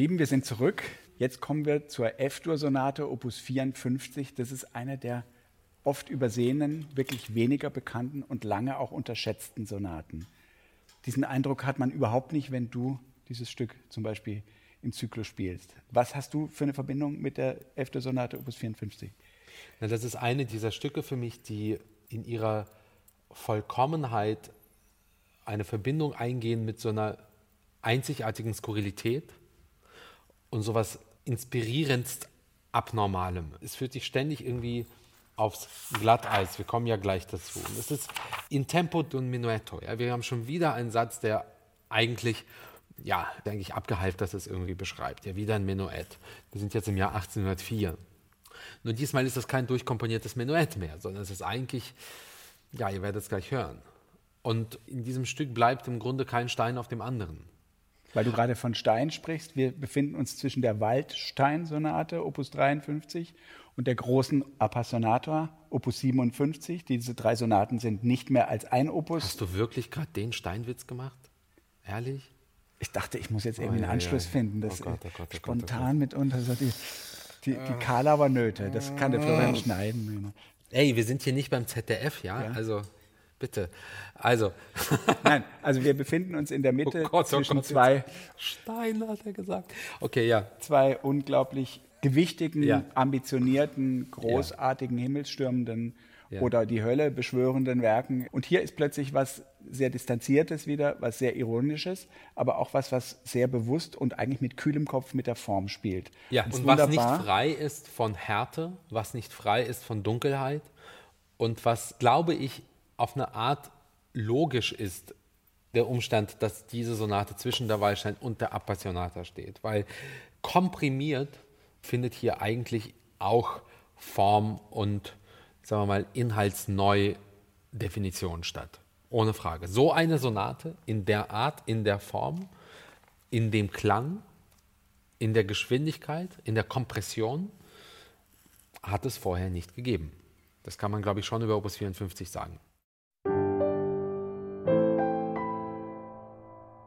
Lieben, wir sind zurück. Jetzt kommen wir zur F-Dur-Sonate Opus 54. Das ist eine der oft übersehenen, wirklich weniger bekannten und lange auch unterschätzten Sonaten. Diesen Eindruck hat man überhaupt nicht, wenn du dieses Stück zum Beispiel im Zyklus spielst. Was hast du für eine Verbindung mit der F-Dur-Sonate Opus 54? Na, das ist eine dieser Stücke für mich, die in ihrer Vollkommenheit eine Verbindung eingehen mit so einer einzigartigen Skurrilität und sowas inspirierendst Abnormalem. Es fühlt sich ständig irgendwie aufs Glatteis. Wir kommen ja gleich dazu. Und es ist in Tempo d'un Minuetto. Ja. Wir haben schon wieder einen Satz, der eigentlich, ja, denke ich, abgehalft, dass es irgendwie beschreibt. Ja, wieder ein Menuett. Wir sind jetzt im Jahr 1804. Nur diesmal ist das kein durchkomponiertes Menuett mehr, sondern es ist eigentlich, ja, ihr werdet es gleich hören. Und in diesem Stück bleibt im Grunde kein Stein auf dem anderen. Weil du gerade von Stein sprichst, wir befinden uns zwischen der Waldstein-Sonate, Opus 53, und der großen Appassionator, Opus 57. Diese drei Sonaten sind nicht mehr als ein Opus. Hast du wirklich gerade den Steinwitz gemacht? Ehrlich? Ich dachte, ich muss jetzt irgendwie oh, einen Anschluss ja, finden. Das oh Gott, oh Gott, oh spontan mitunter so die, die, die Karlauer Nöte. Das kann der Florian schneiden. Ey, wir sind hier nicht beim ZDF, ja? ja. Also bitte. Also. Nein, also wir befinden uns in der Mitte oh Gott, oh zwischen Gott, zwei. Stein hat er gesagt. Okay, ja. Zwei unglaublich gewichtigen, ja. ambitionierten, großartigen, ja. himmelsstürmenden ja. oder die Hölle beschwörenden Werken. Und hier ist plötzlich was sehr Distanziertes wieder, was sehr Ironisches, aber auch was, was sehr bewusst und eigentlich mit kühlem Kopf mit der Form spielt. Ja, und, und was nicht frei ist von Härte, was nicht frei ist von Dunkelheit und was, glaube ich, auf eine Art logisch ist, der Umstand, dass diese Sonate zwischen der Wallstein und der Appassionata steht. Weil komprimiert findet hier eigentlich auch Form und, sagen wir mal, Inhaltsneudefinition statt. Ohne Frage. So eine Sonate in der Art, in der Form, in dem Klang, in der Geschwindigkeit, in der Kompression hat es vorher nicht gegeben. Das kann man, glaube ich, schon über Opus 54 sagen.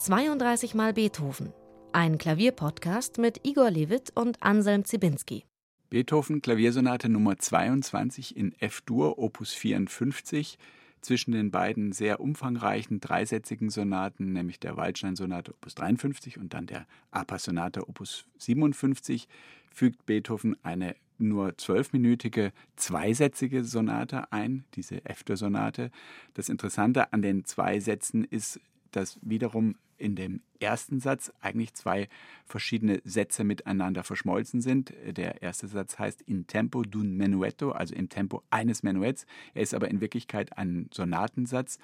32 Mal Beethoven. Ein Klavierpodcast mit Igor Levit und Anselm Zibinski. Beethoven Klaviersonate Nummer 22 in F-Dur, Opus 54. Zwischen den beiden sehr umfangreichen dreisätzigen Sonaten, nämlich der Waldstein-Sonate Opus 53 und dann der Apa-Sonate Opus 57, fügt Beethoven eine nur zwölfminütige zweisätzige Sonate ein, diese F-Dur-Sonate. Das Interessante an den zwei Sätzen ist, dass wiederum in dem ersten Satz eigentlich zwei verschiedene Sätze miteinander verschmolzen sind. Der erste Satz heißt in tempo d'un menuetto, also im Tempo eines Menuetts. Er ist aber in Wirklichkeit ein Sonatensatz.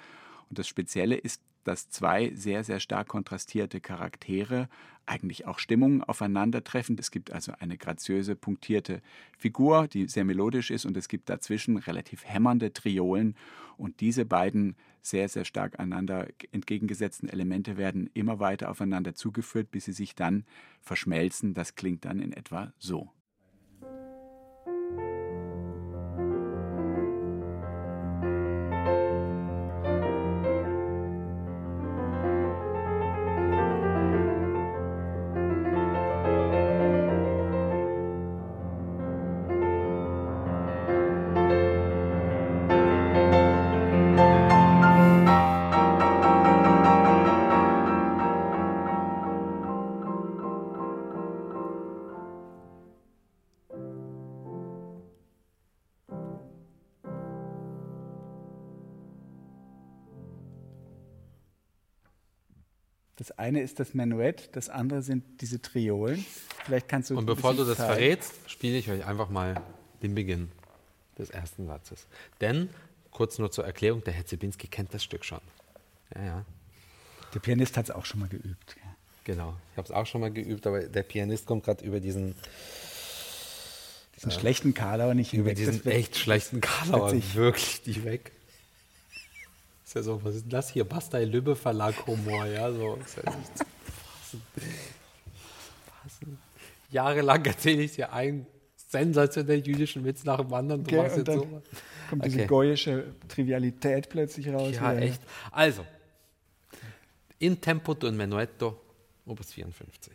Und das Spezielle ist, dass zwei sehr, sehr stark kontrastierte Charaktere eigentlich auch Stimmungen aufeinandertreffen. Es gibt also eine graziöse, punktierte Figur, die sehr melodisch ist, und es gibt dazwischen relativ hämmernde Triolen. Und diese beiden sehr, sehr stark einander entgegengesetzten Elemente werden immer weiter aufeinander zugeführt, bis sie sich dann verschmelzen. Das klingt dann in etwa so. Eine ist das Menuett, das andere sind diese Triolen. Vielleicht kannst du. Und bevor du das zeigen. verrätst, spiele ich euch einfach mal den Beginn des ersten Satzes. Denn, kurz nur zur Erklärung, der Herr Zibinski kennt das Stück schon. Ja, ja. Der Pianist hat es auch schon mal geübt. Ja. Genau, ich habe es auch schon mal geübt, aber der Pianist kommt gerade über diesen. Diesen äh, schlechten Karlauer nicht hinweg. Über diesen echt schlechten Karlauer wirklich nicht weg. Ist ja so, was ist denn das hier? Bastei Lübbe Verlag Humor, ja, so. Ist ja nicht zu fassen. fassen. Jahrelang erzähle ich dir einen sensationell jüdischen Witz nach dem anderen. Du okay, machst jetzt so. Kommt diese okay. goyische Trivialität plötzlich raus. Ja, wieder. echt. Also, in Tempo d'un Menuetto, Opus 54.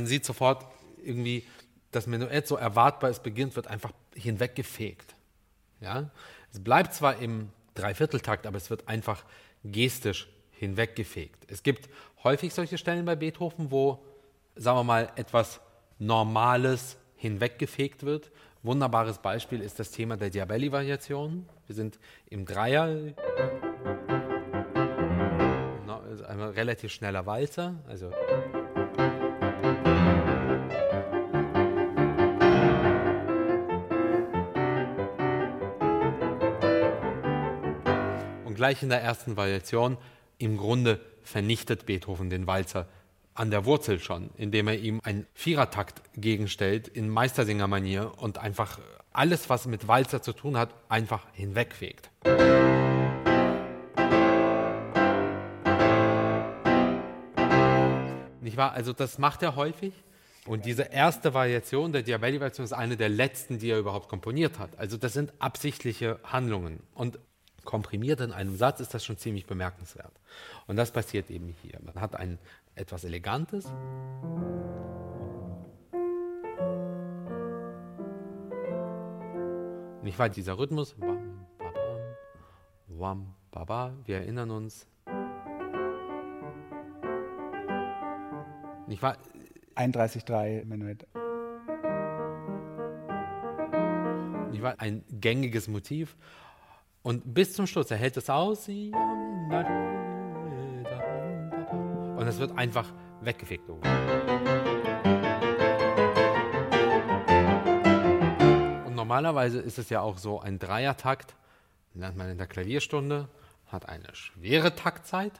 man sieht sofort irgendwie, das Menuett so erwartbar es beginnt, wird einfach hinweggefegt. Ja? Es bleibt zwar im Dreivierteltakt, aber es wird einfach gestisch hinweggefegt. Es gibt häufig solche Stellen bei Beethoven, wo, sagen wir mal, etwas Normales hinweggefegt wird. Wunderbares Beispiel ist das Thema der Diabelli-Variation. Wir sind im Dreier, ein relativ schneller Walzer, also gleich in der ersten Variation, im Grunde vernichtet Beethoven den Walzer an der Wurzel schon, indem er ihm einen Vierertakt gegenstellt in Meistersingermanier und einfach alles, was mit Walzer zu tun hat, einfach hinwegfegt. Nicht wahr? Also das macht er häufig. Und diese erste Variation der Diabelli-Variation ist eine der letzten, die er überhaupt komponiert hat. Also das sind absichtliche Handlungen. Und komprimiert in einem Satz, ist das schon ziemlich bemerkenswert. Und das passiert eben hier. Man hat ein etwas Elegantes. Nicht wahr, dieser Rhythmus. Wir erinnern uns. Nicht wahr? 31,3 Menuett. Nicht wahr? Ein gängiges Motiv. Und bis zum Schluss, er hält es aus. Und es wird einfach weggefegt. Und normalerweise ist es ja auch so, ein Dreiertakt, lernt man in der Klavierstunde, hat eine schwere Taktzeit,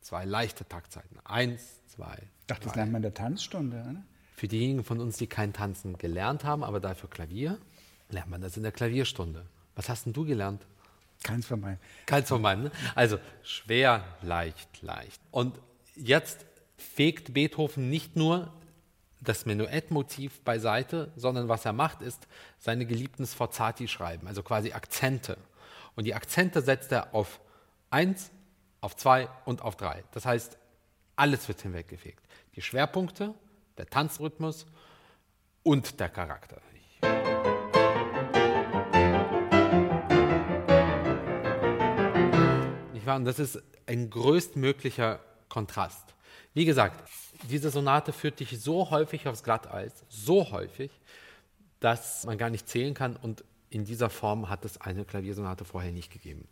zwei leichte Taktzeiten. Eins, zwei. Ich dachte, das lernt man in der Tanzstunde, oder? Für diejenigen von uns, die kein Tanzen gelernt haben, aber dafür Klavier, lernt man das in der Klavierstunde. Was hast denn du gelernt? Keins von meinen. Keins von meinen. Ne? Also schwer, leicht, leicht. Und jetzt fegt Beethoven nicht nur das Menuettmotiv beiseite, sondern was er macht, ist seine geliebten Sforzati schreiben, also quasi Akzente. Und die Akzente setzt er auf eins, auf zwei und auf drei. Das heißt, alles wird hinweggefegt. Die Schwerpunkte, der Tanzrhythmus und der Charakter. Nicht wahr? Und das ist ein größtmöglicher Kontrast. Wie gesagt, diese Sonate führt dich so häufig aufs Glatteis, so häufig, dass man gar nicht zählen kann und in dieser Form hat es eine Klaviersonate vorher nicht gegeben.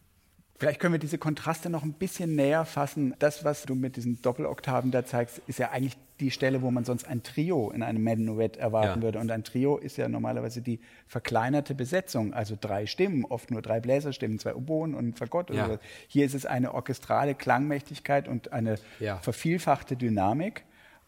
Vielleicht können wir diese Kontraste noch ein bisschen näher fassen. Das, was du mit diesen Doppeloktaven da zeigst, ist ja eigentlich die Stelle, wo man sonst ein Trio in einem Menuett erwarten ja. würde. Und ein Trio ist ja normalerweise die verkleinerte Besetzung, also drei Stimmen, oft nur drei Bläserstimmen, zwei Oboen und ein Fagott. Ja. Hier ist es eine orchestrale Klangmächtigkeit und eine ja. vervielfachte Dynamik.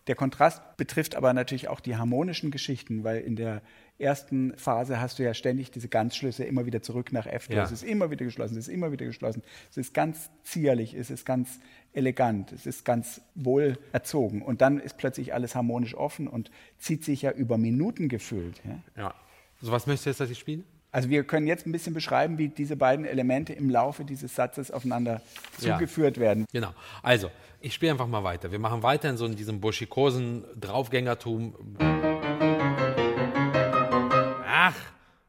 Der Kontrast betrifft aber natürlich auch die harmonischen Geschichten, weil in der ersten Phase hast du ja ständig diese Ganzschlüsse immer wieder zurück nach F. Ja. Es ist immer wieder geschlossen, es ist immer wieder geschlossen. Es ist ganz zierlich, es ist ganz elegant, es ist ganz wohl erzogen. Und dann ist plötzlich alles harmonisch offen und zieht sich ja über Minuten gefüllt. Ja. ja. So was möchtest du jetzt, dass ich spiele? Also wir können jetzt ein bisschen beschreiben, wie diese beiden Elemente im Laufe dieses Satzes aufeinander Ja. zugeführt werden. Genau. Also, ich spiele einfach mal weiter. Wir machen weiter in so in diesem buschikosen Draufgängertum.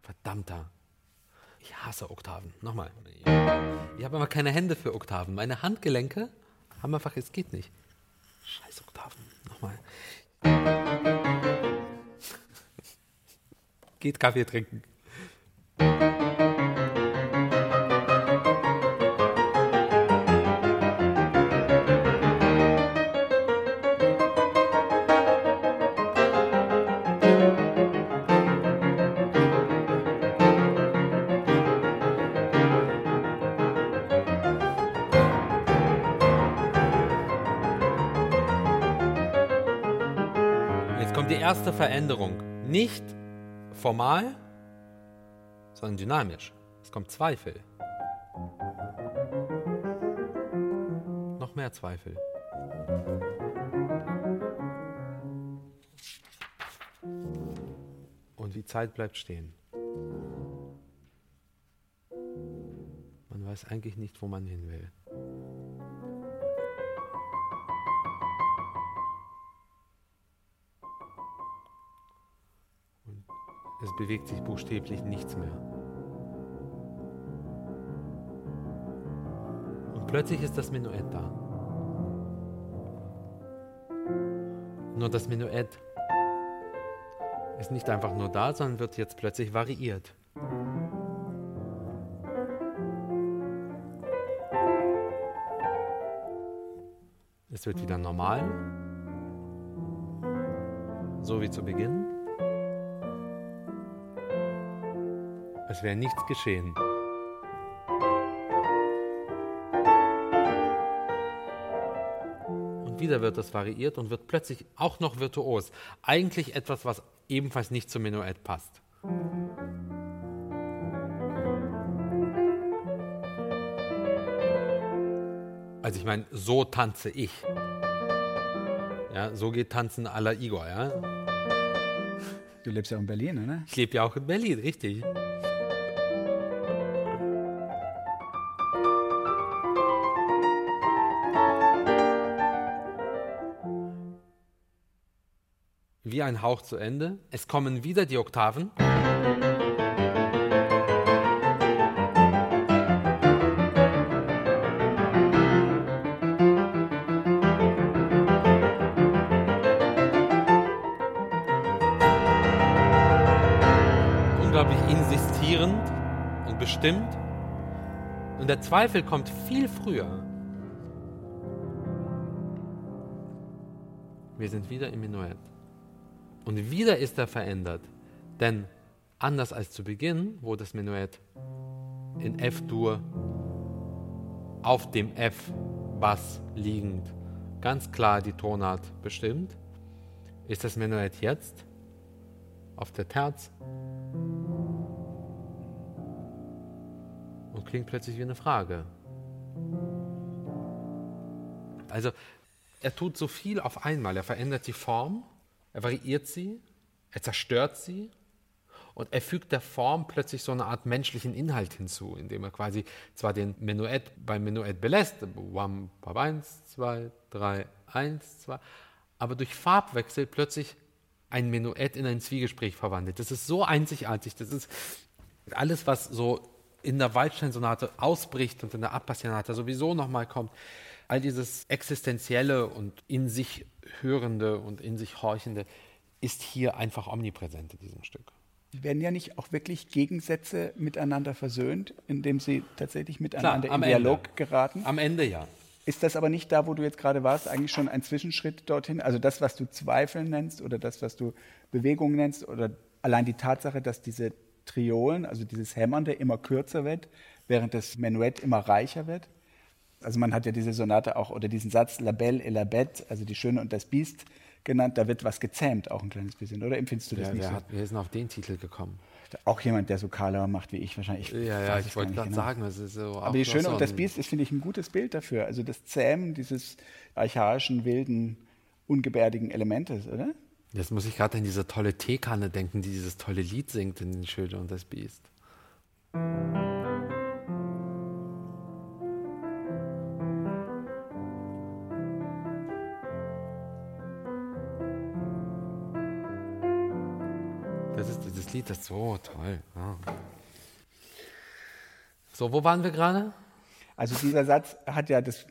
Verdammter. Ich hasse Oktaven. Nochmal. Ich habe aber keine Hände für Oktaven. Meine Handgelenke haben einfach, es geht nicht. Scheiß Oktaven. Nochmal. Geht Kaffee trinken. Kommt die erste Veränderung. Nicht formal, sondern dynamisch. Es kommt Zweifel. Noch mehr Zweifel. Und die Zeit bleibt stehen. Man weiß eigentlich nicht, wo man hin will. Es bewegt sich buchstäblich nichts mehr. Und plötzlich ist das Menuett da. Nur das Menuett ist nicht einfach nur da, sondern wird jetzt plötzlich variiert. Es wird wieder normal, so wie zu Beginn. Es wäre nichts geschehen. Und wieder wird das variiert und wird plötzlich auch noch virtuos. Eigentlich etwas, was ebenfalls nicht zum Menuett passt. Also ich meine, so tanze ich. Ja, so geht Tanzen à la Igor, ja. Du lebst ja auch in Berlin, oder? Ich lebe ja auch in Berlin, richtig. Ein Hauch zu Ende. Es kommen wieder die Oktaven. Unglaublich insistierend und bestimmt. Und der Zweifel kommt viel früher. Wir sind wieder im Menuett. Und wieder ist er verändert. Denn anders als zu Beginn, wo das Menuett in F-Dur auf dem F-Bass liegend ganz klar die Tonart bestimmt, ist das Menuett jetzt auf der Terz und klingt plötzlich wie eine Frage. Also er tut so viel auf einmal. Er verändert die Form, er variiert sie, er zerstört sie und er fügt der Form plötzlich so eine Art menschlichen Inhalt hinzu, indem er quasi zwar den Menuett beim Menuett belässt, wam, pam, eins, zwei, drei, eins, zwei, aber durch Farbwechsel plötzlich ein Menuett in ein Zwiegespräch verwandelt. Das ist so einzigartig. Das ist alles, was so in der Waldstein-Sonate ausbricht und in der Appassionata sowieso nochmal kommt. All dieses Existenzielle und in sich Hörende und in sich Horchende ist hier einfach omnipräsent in diesem Stück. Werden ja nicht auch wirklich Gegensätze miteinander versöhnt, indem sie tatsächlich miteinander am in Dialog Ende. geraten? Am Ende ja. Ist das aber nicht da, wo du jetzt gerade warst, eigentlich schon ein Zwischenschritt dorthin? Also das, was du Zweifeln nennst oder das, was du Bewegung nennst oder allein die Tatsache, dass diese Triolen, also dieses Hämmernde immer kürzer wird, während das Menuett immer reicher wird? Also man hat ja diese Sonate auch oder diesen Satz La Belle et la Bête, also die Schöne und das Biest genannt, da wird was gezähmt auch ein kleines bisschen, oder empfindest du das Wer, nicht wer, so? hat, ist denn auf den Titel gekommen? Auch jemand, der so Karlauer macht wie ich wahrscheinlich. Ja, ja, weiß ich wollte gerade genau. sagen, das ist so. Aber die Schöne und das Biest ist, finde ich, ein gutes Bild dafür. Also das Zähmen dieses archaischen, wilden, ungebärdigen Elementes, oder? Jetzt muss ich gerade an diese tolle Teekanne denken, die dieses tolle Lied singt in den Schöne und das Biest. Lied, das ist so toll. Ja. So, wo waren wir gerade? Also dieser Satz hat ja, das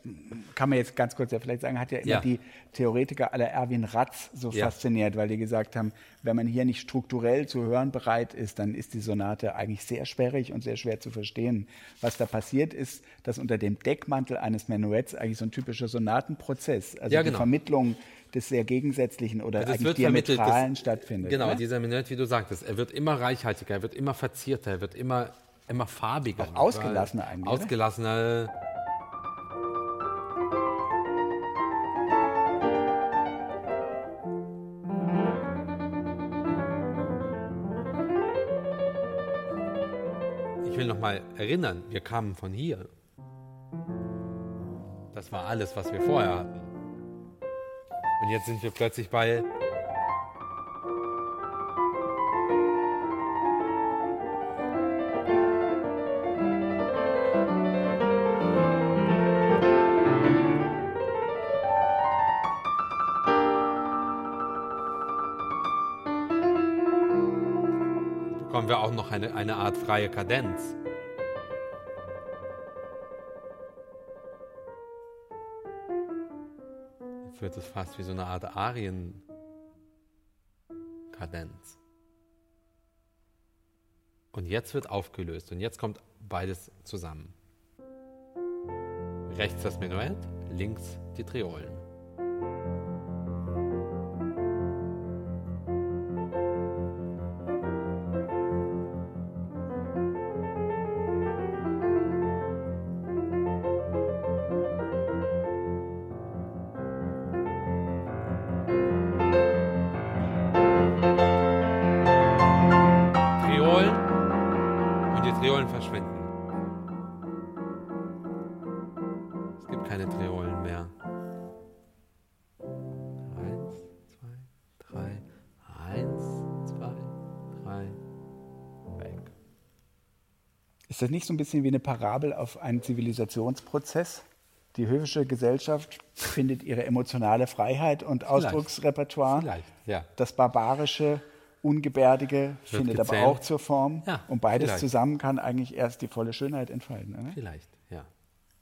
kann man jetzt ganz kurz ja vielleicht sagen, hat ja immer Ja. die Theoretiker aller Erwin Ratz so Ja. fasziniert, weil die gesagt haben, wenn man hier nicht strukturell zu hören bereit ist, dann ist die Sonate eigentlich sehr sperrig und sehr schwer zu verstehen. Was da passiert ist, dass unter dem Deckmantel eines Menuetts eigentlich so ein typischer Sonatenprozess, also Ja, die genau. Vermittlung des sehr gegensätzlichen oder Also eigentlich diametralen das- stattfindet. Genau, ne? dieser Minute, wie du sagtest, er wird immer reichhaltiger, er wird immer verzierter, er wird immer, immer farbiger. Auch ausgelassener eigentlich, oder? Ausgelassener. Ich will noch mal erinnern, wir kamen von hier. Das war alles, was wir vorher hatten. Und jetzt sind wir plötzlich bei bekommen wir auch noch eine, eine Art freie Kadenz. Wird es fast wie so eine Art Arien-Kadenz. Und jetzt wird aufgelöst und jetzt kommt beides zusammen. Rechts das Menuett, links die Triolen. Nicht so ein bisschen wie eine Parabel auf einen Zivilisationsprozess? Die höfische Gesellschaft findet ihre emotionale Freiheit und Ausdrucksrepertoire. Vielleicht, ja. Das barbarische, ungebärdige findet aber gezähmt. auch zur Form. Ja, und beides vielleicht. zusammen kann eigentlich erst die volle Schönheit entfalten. Oder? Vielleicht, ja.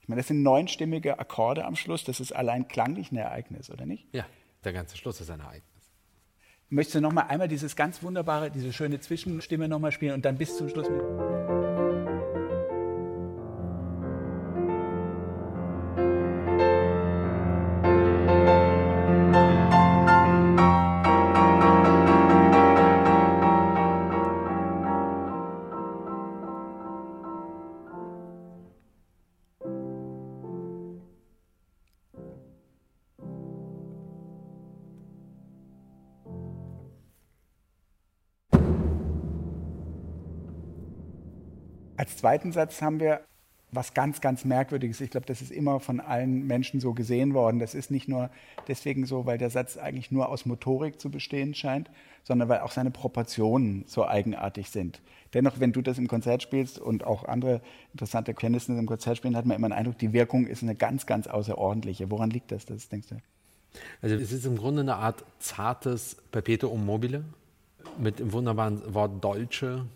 Ich meine, das sind neunstimmige Akkorde am Schluss. Das ist allein klanglich ein Ereignis, oder nicht? Ja, der ganze Schluss ist ein Ereignis. Möchtest du noch mal einmal dieses ganz wunderbare, diese schöne Zwischenstimme noch mal spielen und dann bis zum Schluss mit. Zweiten Satz haben wir was ganz, ganz Merkwürdiges. Ich glaube, das ist immer von allen Menschen so gesehen worden. Das ist nicht nur deswegen so, weil der Satz eigentlich nur aus Motorik zu bestehen scheint, sondern weil auch seine Proportionen so eigenartig sind. Dennoch, wenn du das im Konzert spielst und auch andere interessante Kenntnisse im Konzert spielen, hat man immer den Eindruck, die Wirkung ist eine ganz, ganz außerordentliche. Woran liegt das, das denkst du? Also es ist im Grunde eine Art zartes Perpetuum mobile mit dem wunderbaren Wort Dolce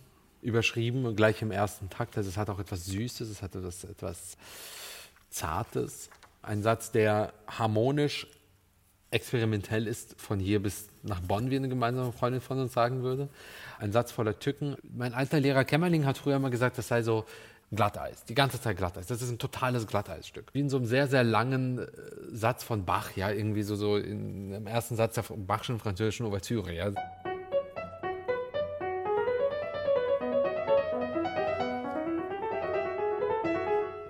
überschrieben, gleich im ersten Takt. Also es hat auch etwas Süßes, es hat etwas, etwas Zartes. Ein Satz, der harmonisch experimentell ist, von hier bis nach Bonn, wie eine gemeinsame Freundin von uns sagen würde. Ein Satz voller Tücken. Mein alter Lehrer Kämmerling hat früher immer gesagt, das sei so Glatteis, die ganze Zeit Glatteis. Das ist ein totales Glatteisstück. Wie in so einem sehr, sehr langen äh, Satz von Bach, ja, irgendwie so, so in, im ersten Satz der Bachschen französischen Ouvertüre, ja.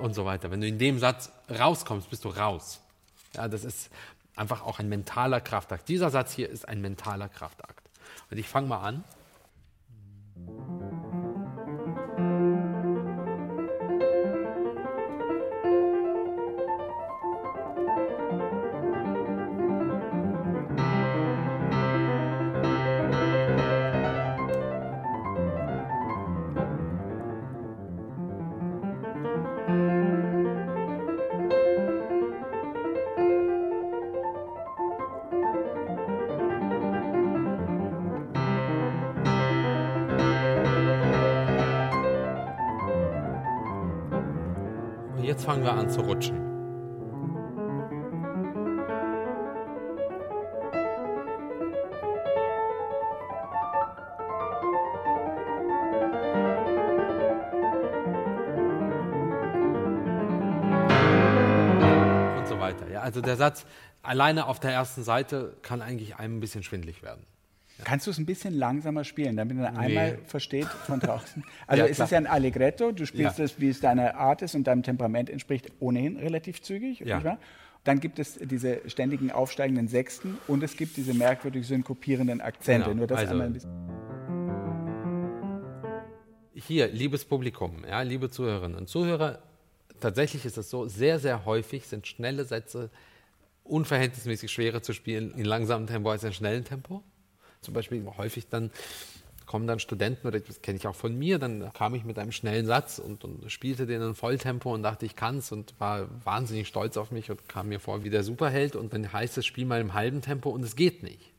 Und so weiter. Wenn du in dem Satz rauskommst, bist du raus. Ja, das ist einfach auch ein mentaler Kraftakt. Dieser Satz hier ist ein mentaler Kraftakt. Und ich fange mal an. Fangen wir an zu rutschen. Und so weiter. Also der Satz alleine auf der ersten Seite kann eigentlich einem ein bisschen schwindlig werden. Kannst du es ein bisschen langsamer spielen, damit man Nee. einmal versteht von draußen? Also Ja, es klar. ist ja ein Allegretto, du spielst Ja. es, wie es deiner Art ist und deinem Temperament entspricht, ohnehin relativ zügig, Ja. nicht wahr? Dann gibt es diese ständigen aufsteigenden Sechsten und es gibt diese merkwürdig synkopierenden Akzente. Genau, Nur das also- einmal ein bisschen. Hier, liebes Publikum, ja, liebe Zuhörerinnen und Zuhörer, tatsächlich ist es so, sehr, sehr häufig sind schnelle Sätze unverhältnismäßig schwerer zu spielen in langsamem Tempo als in schnellem Tempo. Zum Beispiel häufig dann kommen dann Studenten, oder das kenne ich auch von mir, dann kam ich mit einem schnellen Satz und, und spielte den in Volltempo und dachte, ich kann's und war wahnsinnig stolz auf mich und kam mir vor wie der Superheld und dann heißt es, spiel mal im halben Tempo und es geht nicht.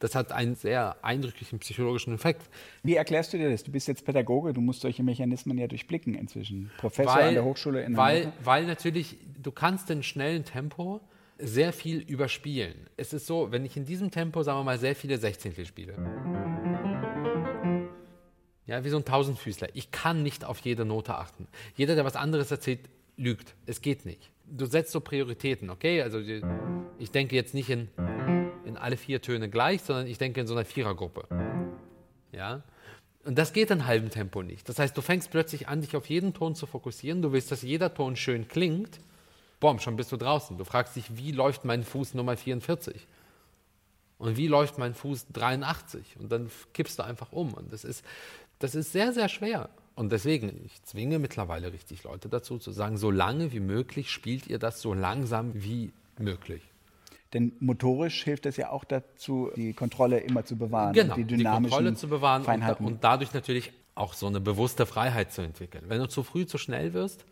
Das hat einen sehr eindrücklichen psychologischen Effekt. Wie erklärst du dir das? Du bist jetzt Pädagoge, du musst solche Mechanismen ja durchblicken inzwischen. Professor an der Hochschule in weil, weil natürlich, du kannst in schnellen Tempo sehr viel überspielen. Es ist so, wenn ich in diesem Tempo, sagen wir mal, sehr viele Sechzehntel spiele. Ja, wie so ein Tausendfüßler. Ich kann nicht auf jede Note achten. Jeder, der was anderes erzählt, lügt. Es geht nicht. Du setzt so Prioritäten, okay? Also ich denke jetzt nicht in, in alle vier Töne gleich, sondern ich denke in so einer Vierergruppe. Ja? Und das geht in halbem Tempo nicht. Das heißt, du fängst plötzlich an, dich auf jeden Ton zu fokussieren. Du willst, dass jeder Ton schön klingt. Boom, schon bist du draußen. Du fragst dich, wie läuft mein Fuß Nummer 44? Und wie läuft mein Fuß 83? Und dann kippst du einfach um. Und das ist, das ist sehr, sehr schwer. Und deswegen, ich zwinge mittlerweile richtig Leute dazu, zu sagen, so lange wie möglich spielt ihr das so langsam wie möglich. Denn motorisch hilft es ja auch dazu, die Kontrolle immer zu bewahren. Genau, die die, Kontrolle zu bewahren und, da- und dadurch natürlich auch so eine bewusste Freiheit zu entwickeln. Wenn du zu früh zu schnell wirst,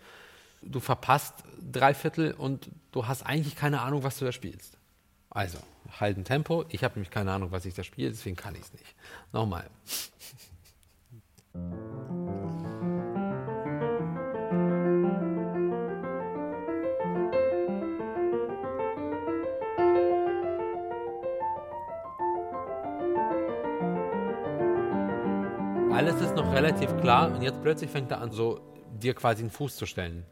du verpasst drei Viertel und du hast eigentlich keine Ahnung, was du da spielst. Also, halten Tempo. Ich habe nämlich keine Ahnung, was ich da spiele, deswegen kann ich es nicht. Nochmal. Alles ist noch relativ klar und jetzt plötzlich fängt er an, so dir quasi einen Fuß zu stellen.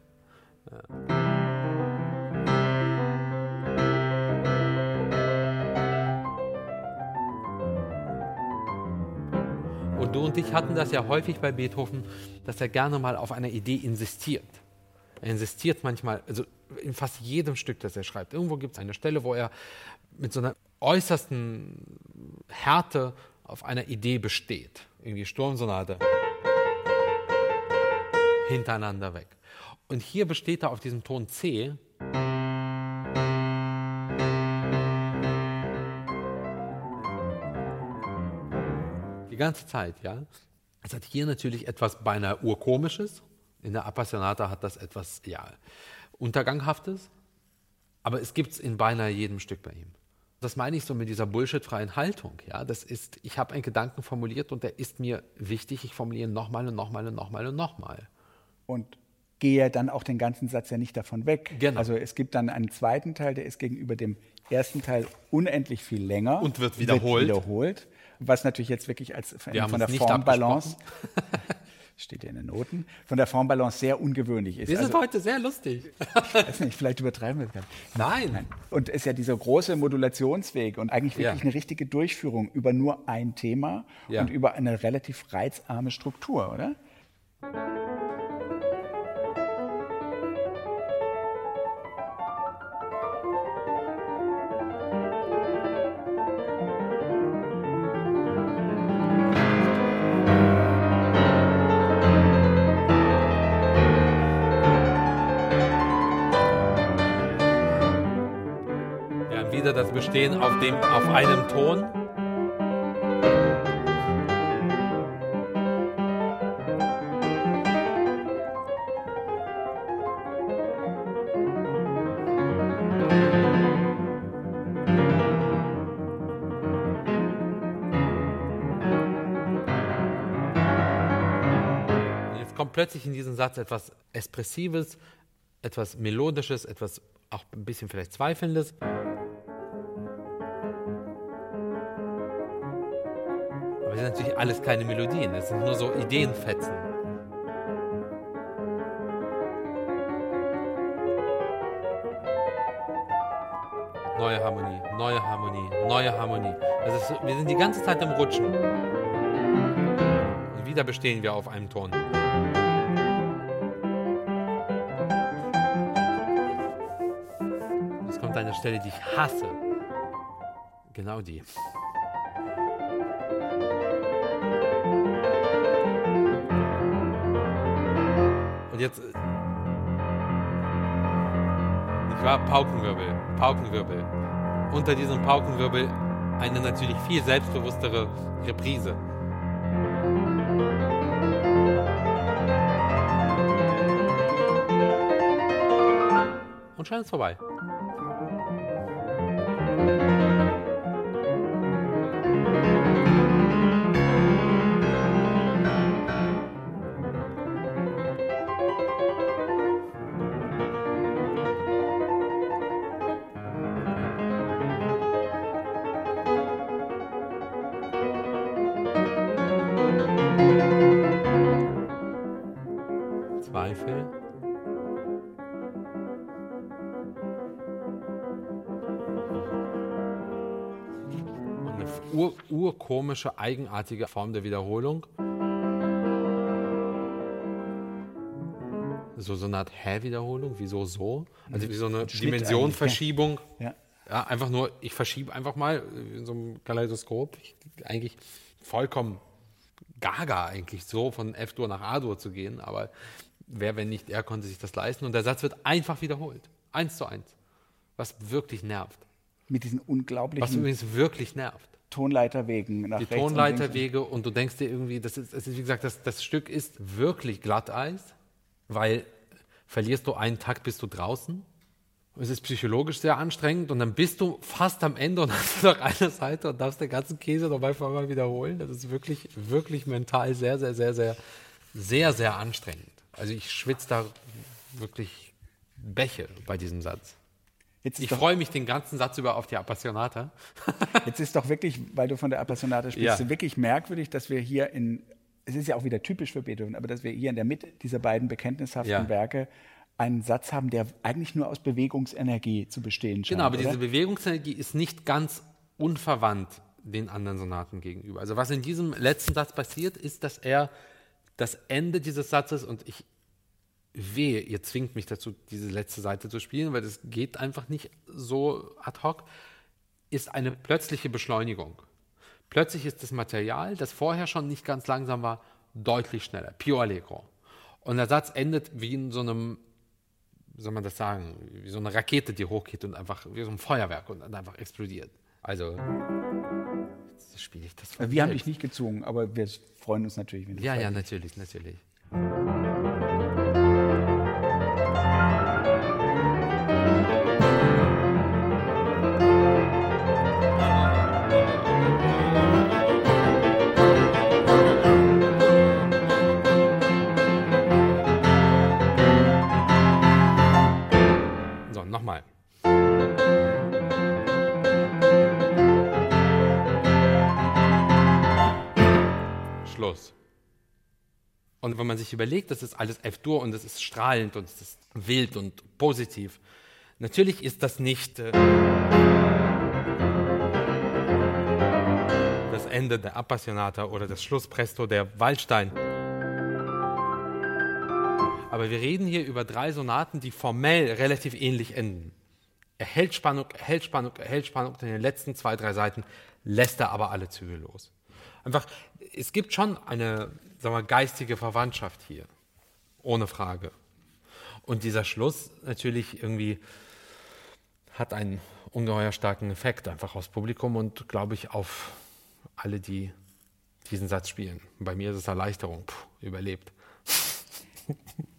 Und ich hatten das ja häufig bei Beethoven, dass er gerne mal auf einer Idee insistiert. Er insistiert manchmal, also in fast jedem Stück, das er schreibt. Irgendwo gibt es eine Stelle, wo er mit so einer äußersten Härte auf einer Idee besteht. Irgendwie Sturmsonate. Hintereinander weg. Und hier besteht er auf diesem Ton C. ganze Zeit, ja. Es hat hier natürlich etwas beinahe urkomisches. In der Appassionata hat das etwas, ja, Unterganghaftes. Aber es gibt es in beinahe jedem Stück bei ihm. Das meine ich so mit dieser bullshitfreien Haltung. Ja, das ist, ich habe einen Gedanken formuliert und der ist mir wichtig. Ich formuliere ihn nochmal und nochmal und nochmal und nochmal. und gehe dann auch den ganzen Satz ja nicht davon weg. Genau. Also es gibt dann einen zweiten Teil, der ist gegenüber dem ersten Teil unendlich viel länger. Und wird wiederholt. wiederholt was natürlich jetzt wirklich als Wir von der nicht Formbalance, steht ja in den Noten, von der Formbalance sehr ungewöhnlich ist. Wir sind Also, heute sehr lustig. weiß nicht, vielleicht übertreiben wir es gerade. Nein. Und es ist ja dieser große Modulationsweg und eigentlich wirklich Ja. eine richtige Durchführung über nur ein Thema Ja. und über eine relativ reizarme Struktur, oder? Bestehen auf, dem, auf einem Ton. Jetzt kommt plötzlich in diesen Satz etwas Expressives, etwas Melodisches, etwas auch ein bisschen vielleicht Zweifelndes. Sind natürlich alles keine Melodien, es sind nur so Ideenfetzen. Neue Harmonie, neue Harmonie, neue Harmonie. Also es, wir sind die ganze Zeit im Rutschen. Und wieder bestehen wir auf einem Ton. Jetzt kommt eine Stelle, die ich hasse. Genau die. Jetzt. äh, Ich war Paukenwirbel, Paukenwirbel. Unter diesem Paukenwirbel eine natürlich viel selbstbewusstere Reprise. Und schon ist vorbei. Urkomische, eigenartige Form der Wiederholung. So, so eine Art Hä-Wiederholung, wieso so? Also wie so eine Dimensionverschiebung. Ja. Ja, einfach nur, ich verschiebe einfach mal in so einem Kaleidoskop. Ich, eigentlich vollkommen gaga eigentlich so von F-Dur nach A-Dur zu gehen, aber wer, wenn nicht er, konnte sich das leisten. Und der Satz wird einfach wiederholt. Eins zu eins. Was wirklich nervt. Mit diesen Was unglaublichen übrigens wirklich nervt. Tonleiterwegen nach Die rechts und. Tonleiterwege und du denkst dir irgendwie, das ist, das ist wie gesagt, das, das Stück ist wirklich Glatteis, weil verlierst du einen Takt, bist du draußen. Es ist psychologisch sehr anstrengend und dann bist du fast am Ende und hast noch eine Seite und darfst den ganzen Käse noch mal wiederholen. Das ist wirklich, wirklich mental sehr, sehr, sehr, sehr, sehr, sehr anstrengend. Also ich schwitze da wirklich Bäche bei diesem Satz. Jetzt Ich freue mich den ganzen Satz über auf die Appassionata. jetzt ist doch wirklich, weil du von der Appassionata sprichst, Ja. wirklich merkwürdig, dass wir hier in, es ist ja auch wieder typisch für Beethoven, aber dass wir hier in der Mitte dieser beiden bekenntnishaften Ja. Werke einen Satz haben, der eigentlich nur aus Bewegungsenergie zu bestehen scheint. Genau, aber oder? diese Bewegungsenergie ist nicht ganz unverwandt den anderen Sonaten gegenüber. Also was in diesem letzten Satz passiert, ist, dass er das Ende dieses Satzes und ich wehe, ihr zwingt mich dazu, diese letzte Seite zu spielen, weil das geht einfach nicht so ad hoc, ist eine plötzliche Beschleunigung. Plötzlich ist das Material, das vorher schon nicht ganz langsam war, deutlich schneller. Pio Allegro. Und der Satz endet wie in so einem wie soll man das sagen, wie so eine Rakete, die hochgeht und einfach, wie so ein Feuerwerk und dann einfach explodiert. Also, spiele ich das wir haben selbst. dich nicht gezwungen, aber wir freuen uns natürlich, wenn du Ja, ja, natürlich, natürlich. Man sich überlegt, das ist alles F-Dur und es ist strahlend und es ist wild und positiv, natürlich ist das nicht äh, das Ende der Appassionata oder das Schlusspresto der Waldstein. Aber wir reden hier über drei Sonaten, die formell relativ ähnlich enden. Er hält Spannung, er hält Spannung, er hält Spannung. Und in den letzten zwei, drei Seiten lässt er aber alle Zügel los. Einfach, es gibt schon eine sagen wir, geistige Verwandtschaft hier. Ohne Frage. Und dieser Schluss natürlich irgendwie hat einen ungeheuer starken Effekt einfach aufs Publikum und glaube ich auf alle, die diesen Satz spielen. Bei mir ist es Erleichterung. Puh, überlebt.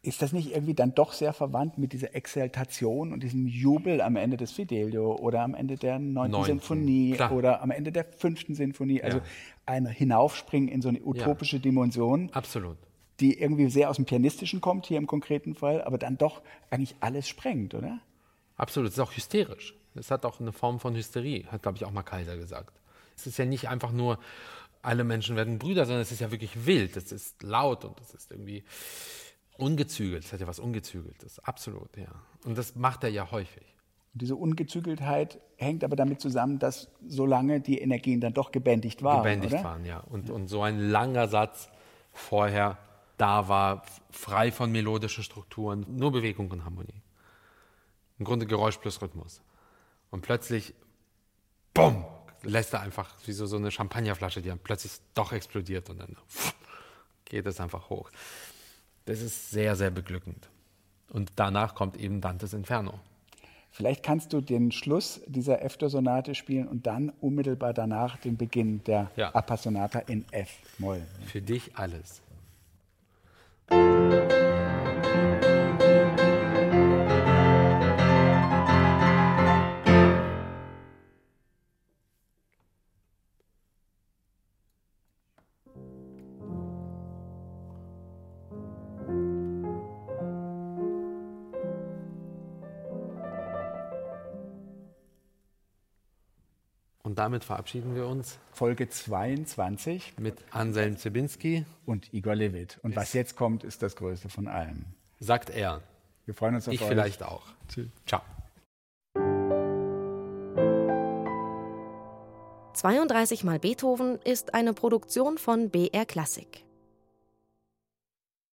Ist das nicht irgendwie dann doch sehr verwandt mit dieser Exaltation und diesem Jubel am Ende des Fidelio oder am Ende der neunten Sinfonie klar. oder am Ende der fünften Sinfonie? Also Ja. ein Hinaufspringen in so eine utopische Dimension. Absolut. die irgendwie sehr aus dem Pianistischen kommt, hier im konkreten Fall, aber dann doch eigentlich alles sprengt, oder? Absolut, es ist auch hysterisch. Es hat auch eine Form von Hysterie, hat, glaube ich, auch mal Kaiser gesagt. Es ist ja nicht einfach nur, alle Menschen werden Brüder, sondern es ist ja wirklich wild, es ist laut und es ist irgendwie ungezügelt. Es hat ja was Ungezügeltes, absolut, ja. Und das macht er ja häufig. Und diese Ungezügeltheit hängt aber damit zusammen, dass solange die Energien dann doch gebändigt waren. Gebändigt oder? waren, ja. Und, und so ein langer Satz vorher da war, frei von melodischen Strukturen, nur Bewegung und Harmonie. Im Grunde Geräusch plus Rhythmus. Und plötzlich, bumm, lässt er einfach wie so, so eine Champagnerflasche, die dann plötzlich doch explodiert und dann geht es einfach hoch. Das ist sehr, sehr beglückend. Und danach kommt eben Dantes Inferno. Vielleicht kannst du den Schluss dieser F-Dur-Sonate spielen und dann unmittelbar danach den Beginn der Ja. Appassionata in F-Moll. Für dich alles. Damit verabschieden wir uns Folge 22 mit Anselm Zibinski, und Igor Levit. Und was jetzt kommt, ist das Größte von allem. sagt er. Wir freuen uns auf Ich euch. vielleicht auch. Ciao. 32 mal Beethoven ist eine Produktion von BR Klassik.